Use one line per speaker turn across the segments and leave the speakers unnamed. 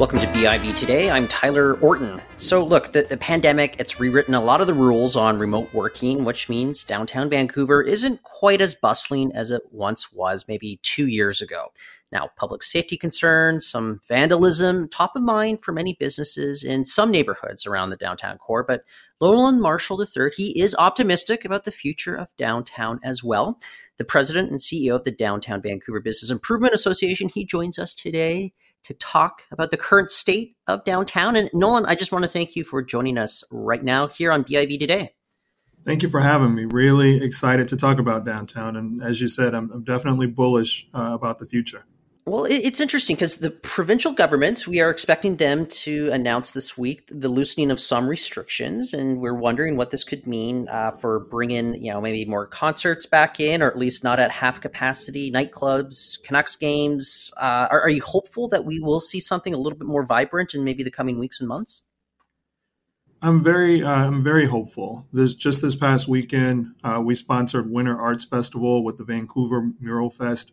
Welcome to BIV Today. I'm Tyler Orton. So, look, the, the, pandemic, it's rewritten a lot of the rules on remote working, which means downtown Vancouver isn't quite as bustling as it once was maybe two years ago. Now, public safety concerns, some vandalism, top of mind for many businesses in some neighborhoods around the downtown core. But Nolan Marshall III, he is optimistic about the future of downtown as well. The president and CEO of the Downtown Vancouver Business Improvement Association, he joins us today to talk about the current state of downtown. And Nolan, I just want to thank you for joining us right now here on BIV Today.
Thank you for having me. Really excited to talk about downtown. And as you said, I'm, I'm definitely bullish uh, about the future.
Well, it's interesting because the provincial government, we are expecting them to announce this week the loosening of some restrictions, and we're wondering what this could mean uh, for bringing, you know, maybe more concerts back in, or at least not at half capacity, nightclubs, Canucks games. Uh, are, are you hopeful that we will see something a little bit more vibrant in maybe the coming weeks and months?
I'm very, uh, I'm very hopeful. This just this past weekend, uh, we sponsored Winter Arts Festival with the Vancouver Mural Fest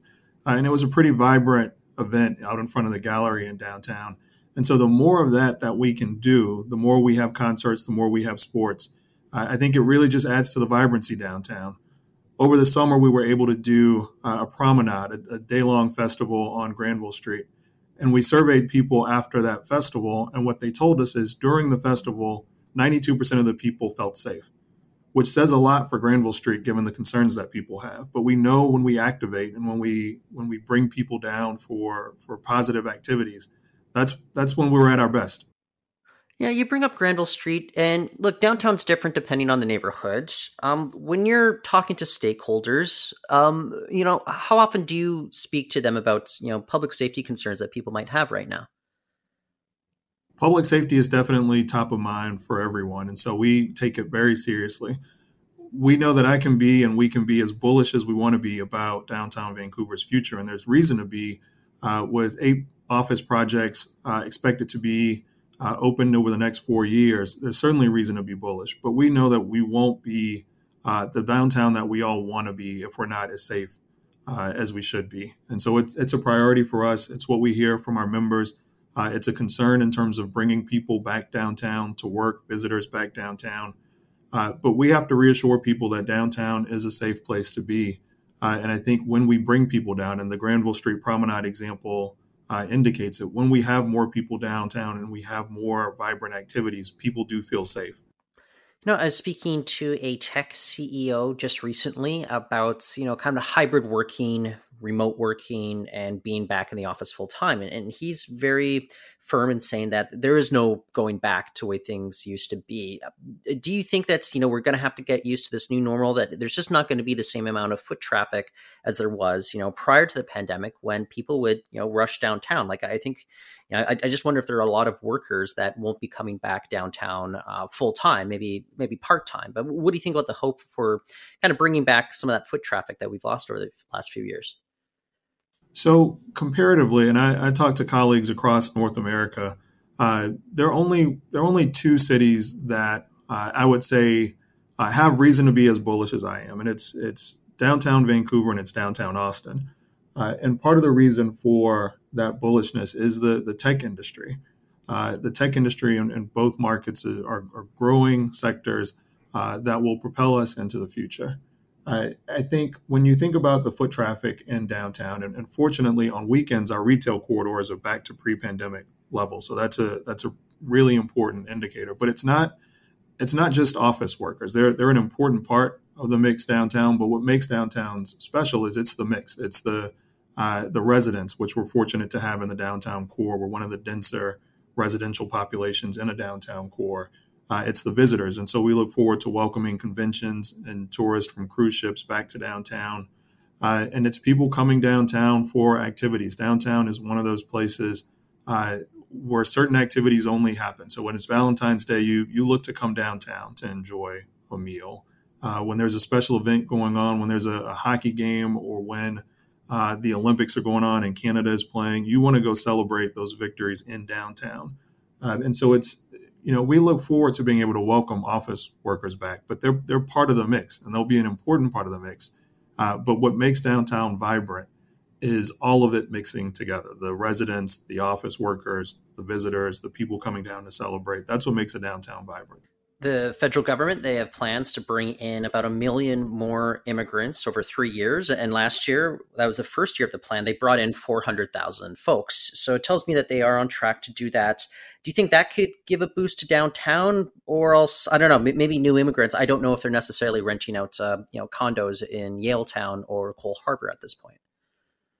and it was a pretty vibrant event out in front of the gallery in downtown. And so the more of that that we can do, the more we have concerts, the more we have sports. Uh, I think it really just adds to the vibrancy downtown. Over the summer, we were able to do uh, a promenade, a, a day long festival on Granville Street. And we surveyed people after that festival. And what they told us is during the festival, 92% of the people felt safe which says a lot for Granville Street given the concerns that people have. But we know when we activate and when we when we bring people down for for positive activities, that's that's when we're at our best.
Yeah, you bring up Granville Street, and look, downtown's different depending on the neighborhoods. Um, when you're talking to stakeholders, um, you know, how often do you speak to them about you know public safety concerns that people might have right now?
Public safety is definitely top of mind for everyone. And so we take it very seriously. We know that I can be and we can be as bullish as we want to be about downtown Vancouver's future. And there's reason to be uh, with eight office projects uh, expected to be uh, opened over the next four years. There's certainly reason to be bullish, but we know that we won't be uh, the downtown that we all want to be if we're not as safe uh, as we should be. And so it's, it's a priority for us. It's what we hear from our members uh, it's a concern in terms of bringing people back downtown to work, visitors back downtown. Uh, but we have to reassure people that downtown is a safe place to be. Uh, and I think when we bring people down, and the Granville Street Promenade example uh, indicates it, when we have more people downtown and we have more vibrant activities, people do feel safe.
You know, I was speaking to a tech CEO just recently about, you know, kind of hybrid working remote working and being back in the office full time. And, and, he's very firm in saying that there is no going back to way things used to be. Uh, do you think that's, you know, we're going to have to get used to this new normal that there's just not going to be the same amount of foot traffic as there was, you know, prior to the pandemic when people would, you know, rush downtown? Like, I think, you know, I, I just wonder if there are a lot of workers that won't be coming back downtown uh, full time, maybe, maybe part time. But what do you think about the hope for kind of bringing back some of that foot traffic that we've lost over the last few years?
So comparatively, and I, I talk to colleagues across North America, uh, there are only there are only two cities that uh, I would say uh, have reason to be as bullish as I am, and it's it's downtown Vancouver and it's downtown Austin. Uh, and part of the reason for that bullishness is the the tech industry. Uh, the tech industry in, in both markets are, are growing sectors uh, that will propel us into the future. I, think when you think about the foot traffic in downtown, and, and fortunately on weekends our retail corridors are back to pre-pandemic levels, so that's a that's a really important indicator. But it's not it's not just office workers; they're they're an important part of the mix downtown. But what makes downtowns special is it's the mix. It's the uh, the residents, which we're fortunate to have in the downtown core. We're one of the denser residential populations in a downtown core uh, it's the visitors. And so we look forward to welcoming conventions and tourists from cruise ships back to downtown. Uh, and it's people coming downtown for activities. Downtown is one of those places uh, where certain activities only happen. So when it's Valentine's Day, you you look to come downtown to enjoy a meal. Uh, when there's a special event going on, when there's a, a hockey game, or when uh, the Olympics are going on and Canada is playing, you want to go celebrate those victories in downtown. Uh, and so it's you know, we look forward to being able to welcome office workers back, but they're they're part of the mix, and they'll be an important part of the mix. Uh, but what makes downtown vibrant is all of it mixing together: the residents, the office workers, the visitors, the people coming down to celebrate. That's what makes a downtown vibrant
the federal government they have plans to bring in about a million more immigrants over three years. And last year that was the first year of the plan they brought in 400000 folks. So it tells me that they are on track to do that. Do you think that could give a boost to downtown or else i don't know maybe new immigrants? I don't know if they're necessarily renting out uh, you know condos in yaletown or Coal Harbour at this point.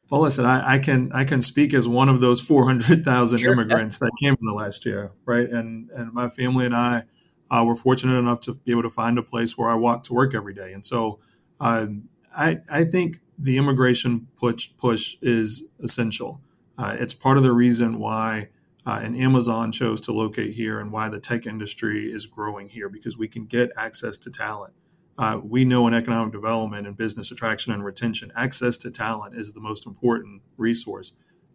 Well, listen, I, I, can I can speak as one of those four hundred thousand sure, immigrants that came in the last year, right? And and my family and I uh, we're fortunate enough to be able to find a place where I walk to work every day. And so uh, I, I think the immigration push, push is essential. Uh, it's part of the reason why uh, and Amazon chose to locate here and why the tech industry is growing here because we can get access to talent. Uh, we know in economic development and business attraction and retention, access to talent is the most important resource.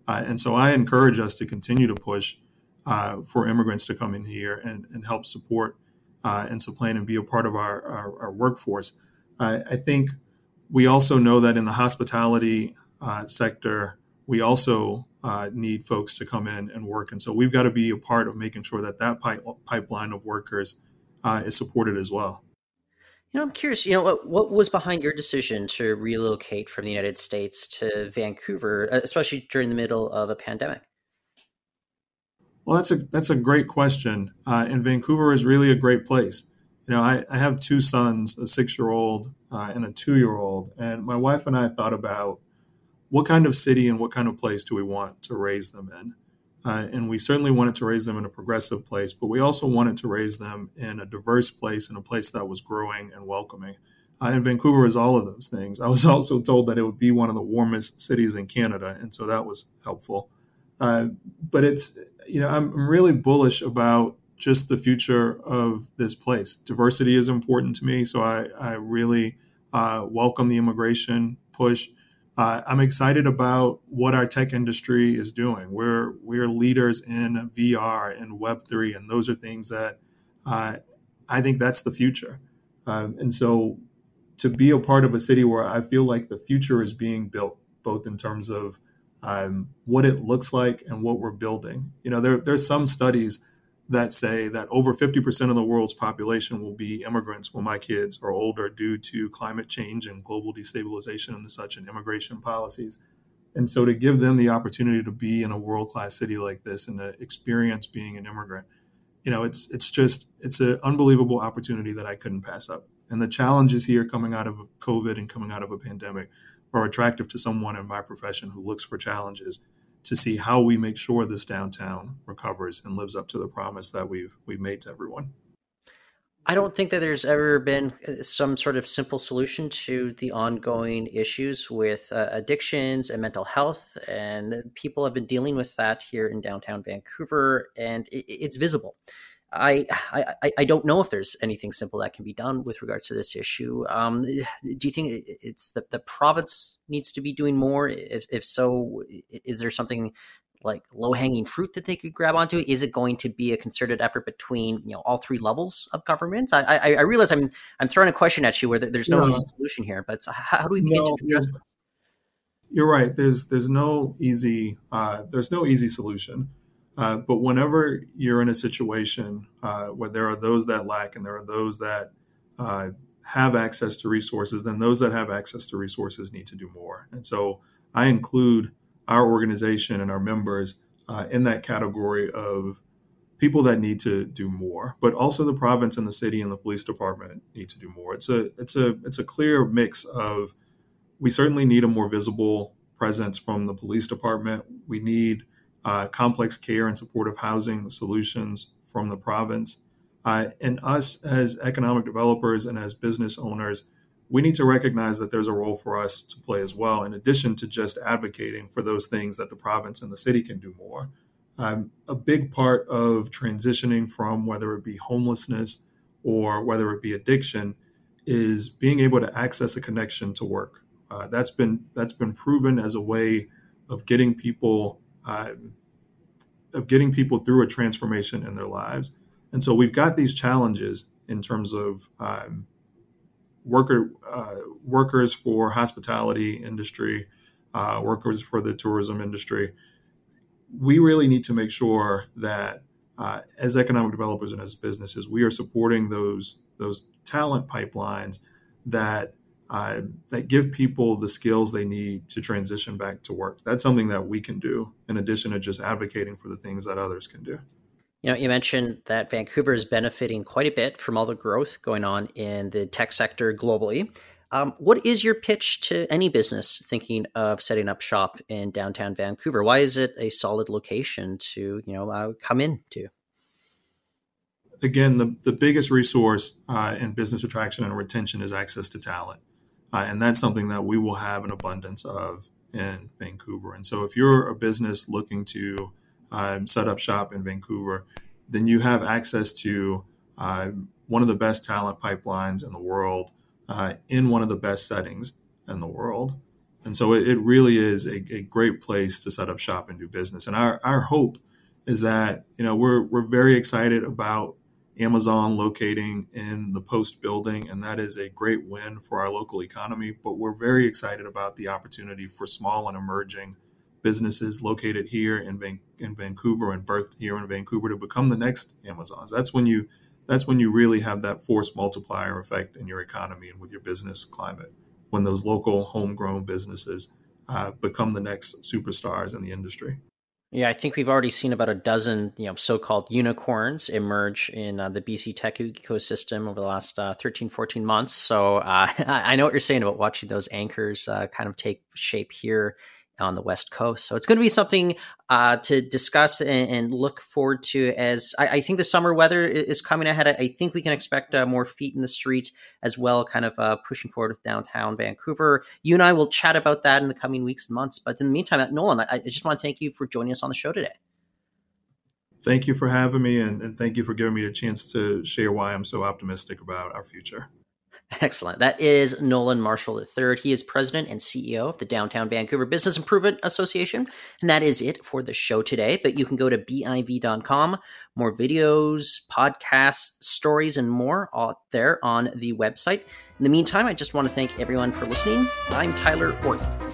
Uh, and so I encourage us to continue to push uh, for immigrants to come in here and, and help support uh, and supplant and be a part of our, our, our workforce. I think we also know that in the hospitality uh, sector, we also uh, need folks to come in and work. And so we've got to be a part of making sure that that pipe, pipeline of workers uh, is supported as well.
You know, I'm curious, you know, what, what was behind your decision to relocate from the United States to Vancouver, especially during the middle of a pandemic?
Well, that's a that's a great question. Uh, and Vancouver is really a great place. You know, I, I have two sons, a six year old uh, and a two year old, and my wife and I thought about what kind of city and what kind of place do we want to raise them in. Uh, and we certainly wanted to raise them in a progressive place, but we also wanted to raise them in a diverse place, in a place that was growing and welcoming. Uh, and Vancouver is all of those things. I was also told that it would be one of the warmest cities in Canada, and so that was helpful. Uh, but it's you know, I'm, I'm really bullish about just the future of this place. Diversity is important to me, so I, I really uh, welcome the immigration push. Uh, I'm excited about what our tech industry is doing. We're we're leaders in VR and Web three, and those are things that uh, I think that's the future. Um, and so, to be a part of a city where I feel like the future is being built, both in terms of um, what it looks like and what we're building. You know, there, there's some studies that say that over 50% of the world's population will be immigrants when my kids are older due to climate change and global destabilization and such and immigration policies. And so to give them the opportunity to be in a world-class city like this and to experience being an immigrant, you know, it's it's just it's an unbelievable opportunity that I couldn't pass up. And the challenges here coming out of COVID and coming out of a pandemic are attractive to someone in my profession who looks for challenges to see how we make sure this downtown recovers and lives up to the promise that we've we've made to everyone.
I don't think that there's ever been uh, some sort of simple solution to the ongoing issues with uh, addictions and mental health, and people have been dealing with that here in downtown Vancouver, and it, it's visible. I, I I don't know if there's anything simple that can be done with regards to this issue. Um, do you think it's the the province needs to be doing more? If if so, is there something like low hanging fruit that they could grab onto? Is it going to be a concerted effort between you know all three levels of government? I I, I realize I'm I'm throwing a question at you where there's no, no. solution here, but how, do we begin no, to address this?
You're right. There's there's no easy uh, there's no easy solution. Uh, but whenever you're in a situation uh, where there are those that lack and there are those that uh, have access to resources, then those that have access to resources need to do more. And so I include our organization and our members uh, in that category of people that need to do more, but also the province and the city and the police department need to do more. It's a it's a it's a clear mix of we certainly need a more visible presence from the police department. We need uh, complex care and supportive housing solutions from the province. Uh, and us as economic developers and as business owners, we need to recognize that there's a role for us to play as well, in addition to just advocating for those things that the province and the city can do more. Um, a big part of transitioning from whether it be homelessness or whether it be addiction is being able to access a connection to work. Uh, that's been that's been proven as a way of getting people um, of getting people through a transformation in their lives. And so we've got these challenges in terms of um, worker uh, workers for hospitality industry, uh, workers for the tourism industry. we really need to make sure that uh, as economic developers and as businesses, we are supporting those those talent pipelines that uh, that give people the skills they need to transition back to work. That's something that we can do in addition to just advocating for the things that others can do.
You know, you mentioned that Vancouver is benefiting quite a bit from all the growth going on in the tech sector globally. Um, what is your pitch to any business thinking of setting up shop in downtown Vancouver? Why is it a solid location to you know uh, come into?
Again, the, the biggest resource uh, in business attraction and retention is access to talent. Uh, and that's something that we will have an abundance of in Vancouver. And so if you're a business looking to um, set up shop in Vancouver, then you have access to uh, one of the best talent pipelines in the world uh, in one of the best settings in the world. And so it, it really is a, a, great place to set up shop and do business. And our, our hope is that, you know, we're, we're very excited about Amazon locating in the Post building, and that is a great win for our local economy. But we're very excited about the opportunity for small and emerging businesses located here in, Van- in Vancouver and birthed here in Vancouver to become the next Amazons. That's when you that's when you really have that force multiplier effect in your economy and with your business climate. When those local homegrown businesses uh, become the next superstars in the industry.
Yeah, I think we've already seen about a dozen, you know, so-called unicorns emerge in uh, the BC tech ecosystem over the last uh, 13, 14 months. So uh, I know what you're saying about watching those anchors uh, kind of take shape here on the West Coast. So it's going to be something uh, to discuss and, and, look forward to as I, I, think the summer weather is coming ahead. I, think we can expect uh, more feet in the street as well, kind of uh, pushing forward with downtown Vancouver. You and I will chat about that in the coming weeks and months. But in the meantime, Nolan, I, I just want to thank you for joining us on the show today.
Thank you for having me, and, and thank you for giving me a chance to share why I'm so optimistic about our future.
Excellent. That is Nolan Marshall III. He is president and CEO of the Downtown Vancouver Business Improvement Association. And that is it for the show today. But you can go to biv.com. More videos, podcasts, stories, and more out there on the website. In the meantime, I just want to thank everyone for listening. I'm Tyler Orton.